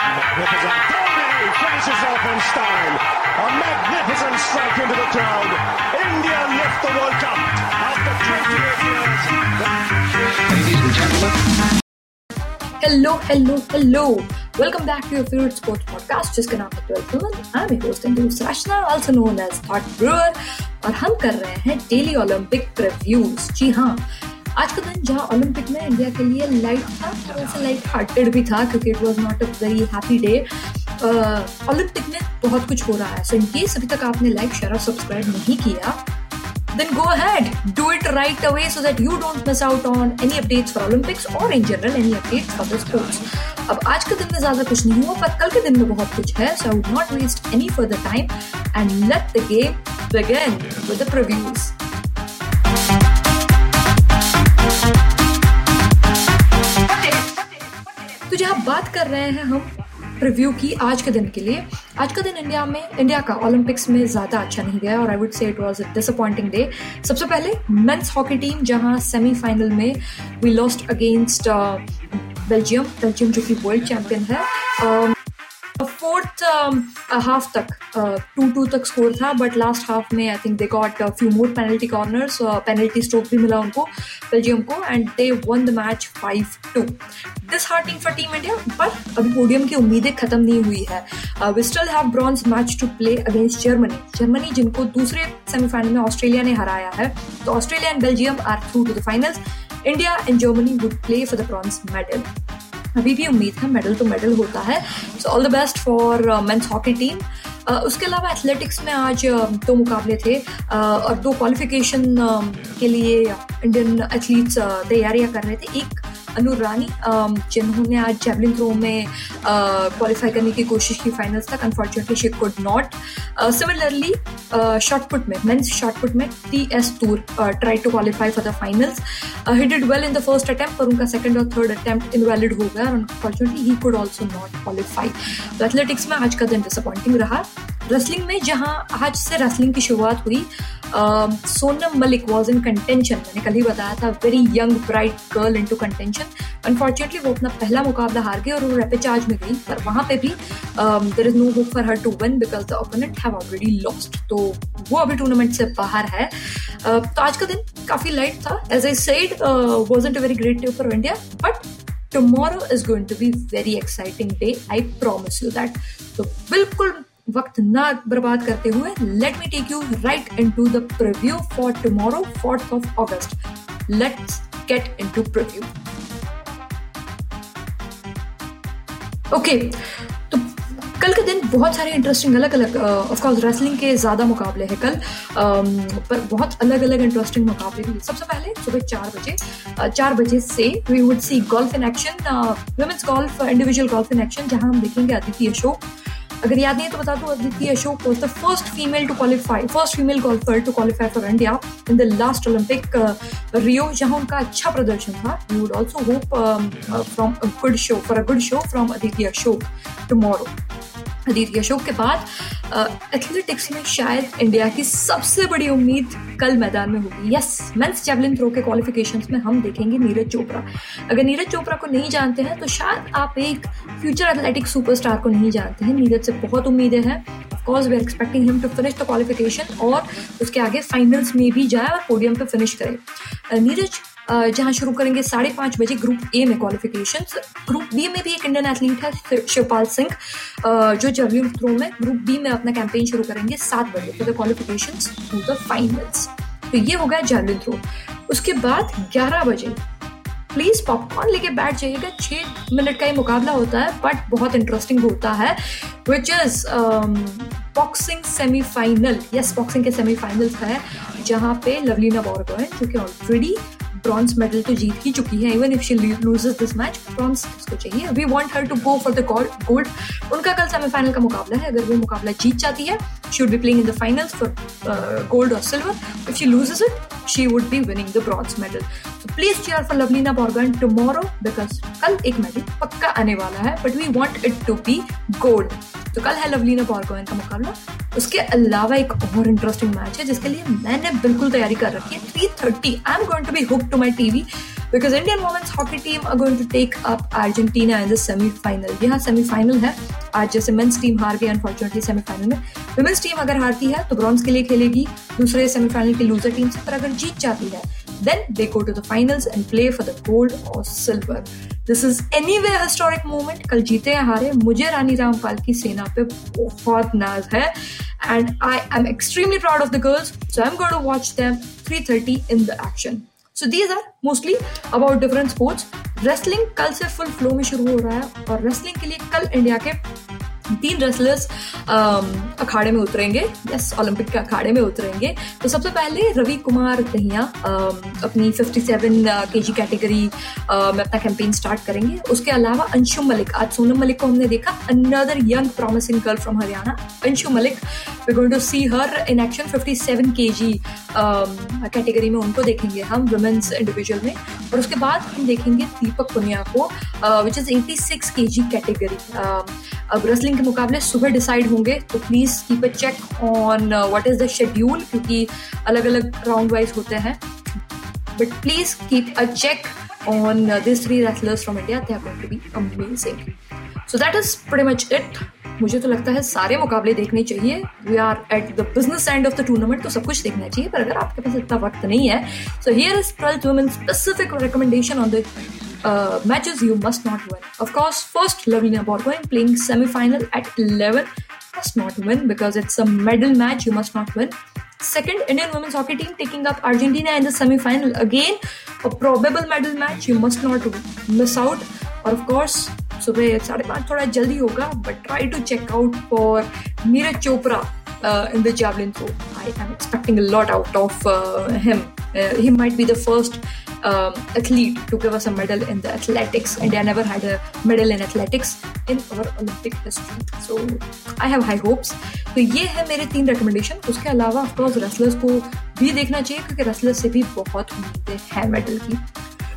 Magnificent. Dhoni finishes off in style. A magnificent strike into the crowd. India lift the World Cup after 28 years. Ladies and gentlemen, Hello, hello, hello. Welcome back to your favorite sports podcast जिसका नाम है 12 Women. I'm your host and host Rachna, also known as Thought Brewer. और हम कर रहे हैं daily Olympic previews जी हाँ आज का दिन जहाँ ओलंपिक में इंडिया के लिए लाइट था थोड़ा सा लाइट हार्टेड भी था क्योंकि it was not a very happy day Olympic में बहुत कुछ हो रहा है सो इनकेस अभी तक आपने लाइक शेयर और सब्सक्राइब नहीं किया then go ahead do it right away so that you don't miss out on any updates for olympics or in general any updates for the sports अब आज के दिन में ज़्यादा कुछ नहीं हुआ पर कल के दिन में बहुत कुछ है so i would not waste any further time and let the game begin with the previews बात कर रहे हैं हम रिव्यू की आज के दिन के लिए। आज का दिन इंडिया में इंडिया का ओलंपिक्स में ज़्यादा अच्छा नहीं गया और I would say it was a disappointing day सबसे पहले मेंस हॉकी टीम जहाँ सेमीफाइनल में we lost against Belgium Belgium जो कि वर्ल्ड चैंपियन है। Um, फोर्थ हाफ़ तक टू टू तक स्कोर था बट लास्ट हाफ़ में I think they got few more penalty corners penalty stroke भी मिला उनको बेल्जियम को and they won the match five two this hurting for team India पर अभी पोडियम की उम्मीदें खत्म नहीं हुई है। We still have bronze match to play against Germany Germany जिनको दूसरे सेमीफाइनल में ऑस्ट्रेलिया ने हराया है तो Australia and Belgium are through to the finals India and Germany would play for the bronze medal अभी भी उम्मीद है मेडल टू मेडल होता है। It's all the best for मैं हॉकी टीम उसके अलावा एथलेटिक्स में आज uh, दो मुकाबले थे uh, और दो क्वालिफिकेशन uh, के लिए इंडियन एथलीट्स तैयारियाँ कर रहे थे। एक अनु रानी um, जिन्होंने आज जेवलिन थ्रो में क्वालिफाई करने की कोशिश की फाइनल्स तक unfortunately she could not similarly shot put में मेंस शॉर्टपुट में T S Toor try to qualify for the finals he did well in the first attempt पर उनका सेकंड और थर्ड अटेम्प्ट इनवैलिड हो गया और unfortunately he could also not qualify तो athletics में आज का दिन डिसअपॉइंटिंग रहा. रेसलिंग में जहाँ आज से रेसलिंग की शुरुआत हुई Sonam Malik was in contention मैंने कल ही बताया था very young bright girl into contention unfortunately वो अपना पहला मुकाबला हार गई और वो रेपेचार्ज में गई पर वहाँ पे भी there is no hope for her to win because the opponent have already lost तो वो अभी टूर्नामेंट से बाहर है। Uh, तो आज का दिन काफ़ी लाइट था। As I said wasn't a very great day for India but tomorrow is going to be very exciting day I promise you that तो बिल्कुल वक्त ना बर्बाद करते हुए let me take you right into the preview for tomorrow fourth of August let's get into preview okay तो कल के दिन बहुत सारे इंटरेस्टिंग अलग अलग ऑफकोर्स रेसलिंग के ज़्यादा मुकाबले हैं कल um, पर बहुत अलग अलग इंटरेस्टिंग मुकाबले हुए सबसे पहले सुबह चार बजे uh, चार बजे से we would see golf in action women's golf individual golf in action जहाँ हम देखेंगे अदिति अशोक अगर याद नहीं तो बता दो, Aditi, Ashok the first female to qualify first female golfer to qualify for India in the last Olympic Rio जहाँ उनका अच्छा प्रदर्शन था। You would also hope from a good show for a good show from Aditi, Ashok tomorrow Aditi, Ashok के बाद athletics में शायद India की सबसे बड़ी उम्मीद कल मैदान में होगी। यस मेंस जेवलिन थ्रो के क्वालिफिकेशंस में हम देखेंगे नीरज चोपड़ा। अगर नीरज चोपड़ा को नहीं जानते हैं तो शायद आप एक फ्यूचर एथलेटिक सुपरस्टार को नहीं जानते हैं। नीरज से बहुत उम्मीदें हैं। Of course we are expecting him to finish the qualification और उसके आगे फाइनल्स में भी जाए और पोडियम पे फिनिश करे। नीरज जहाँ शुरू करेंगे साढ़े पाँच बजे ग्रुप ए में क्वालिफिकेशन ग्रुप बी में भी एक इंडियन एथलीट है शिवपाल सिंह जो जेवलिन थ्रो में। ग्रुप बी में अपना कैंपेन शुरू करेंगे सात बजे for the qualification to the finals तो ये हो गया जेवलिन थ्रो उसके बाद ग्यारह बजे प्लीज़ पॉपकॉर्न लेके बैठ जाइएगा। छह मिनट का ही मुकाबला होता है बट बहुत इंटरेस्टिंग होता है which is boxing semifinal yes boxing के सेमीफाइनल्स है, जहाँ पे लवलीना बॉर्गो है जो कि ऑलरेडी ब्रॉन्ज मेडल तो जीत ही चुकी है even if she loses this match bronze उसको चाहिए। We want her to go for the gold उनका कल सेमीफाइनल का मुकाबला है। अगर वो मुकाबला जीत जाती है she would be playing in the finals for gold और silver if she loses it she would be winning the bronze medal तो please cheer for Lovlina Borgohain tomorrow because कल एक मेडल पक्का आने वाला है but we want it to be gold तो कल है लवलीना बॉर्गोइन का मुकाबला। उसके अलावा एक और इंटरेस्टिंग मैच है जिसके लिए मैंने बिल्कुल तैयारी कर रखी है। Three thirty I am going to be hook to my TV because Indian women's hockey team are going to take up Argentina in the semi-final. यहाँ semi-final है। आज जैसे मेंस टीम हार गई अनफॉर्चुनेटली सेमीफाइनल में। वुमेन्स टीम अगर हारती है तो ब्रॉन्स के लिए खेलेगी। दूसरे सेमीफाइनल की लूजर टीम से पर अगर जीत जाती है then they go to the finals and play for the gold और silver this is anyway historic moment कल जीते या हारे। मुझे रानी रामपाल की सेना पे बहुत नाज है। And I am extremely proud of the girls so I am going to watch them 3:30 in the action so these are mostly about different sports wrestling कल से फुल फ्लो में शुरू हो रहा है, और रेस्लिंग के लिए कल इंडिया के तीन रेसलर्स um, अखाड़े में उतरेंगे। यस ओलंपिक के अखाड़े में उतरेंगे। तो सबसे पहले रवि कुमार दहिया um, अपनी 57 सेवन के जी कैटेगरी में अपना कैंपेन स्टार्ट करेंगे। उसके अलावा अंशु मलिक। आज सोनम मलिक को हमने देखा। Another young promising girl from Haryana Anshu Malik we going to see her in action 57 KG category में उनको देखेंगे हम वुमेन्स इंडिविजुअल में। और उसके बाद हम देखेंगे दीपक पुनिया को विच इज़ एटी सिक्स के जी कैटेगरी अब रेसलिंग के मुकाबले सुबह डिसाइड होंगे तो please keep a check on what is the schedule क्योंकि अलग अलग राउंड वाइज होते हैं but please keep a check on uh, these three wrestlers from India. They are going to be amazing. So that is pretty. मुझे तो लगता है सारे मुकाबले देखने चाहिए we are at the business end of the tournament तो सब कुछ देखना चाहिए पर अगर आपके पास इतना वक्त नहीं है so here is twelfth woman specific recommendation on the uh, matches you must not win. Of course, first Lavina Borgoin playing semi-final at 11 must not win because it's a medal match. You must not win. Second, Indian women's hockey team taking up Argentina in the semi-final. Again, a probable medal match. You must not miss out. Or of course, सुबह साढ़े पाँच थोड़ा जल्दी होगा but try to check out for Neeraj Chopra in the javelin throw. I am expecting a lot out of uh, him. Uh, he might be the first um, athlete to give us a medal in the athletics. India never had a medal in athletics in our Olympic history. So I have high hopes. तो ये है मेरे तीन recommendation उसके अलावा of course wrestlers को भी देखना चाहिए क्योंकि रेसलर्स से भी बहुत उम्मीदें हैं मेडल की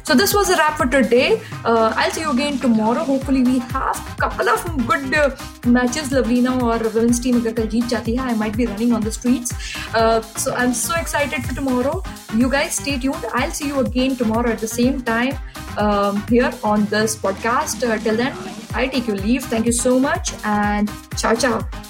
So this was a wrap for today. Uh, I'll see you again tomorrow. Hopefully we have a couple of good uh, matches. Lavina or women's team agar kal jeet I might be running on the streets. Uh, so I'm so excited for tomorrow. You guys stay tuned. I'll see you again tomorrow at the same time um, here on this podcast. Uh, till then, I take your leave. Thank you so much and ciao ciao.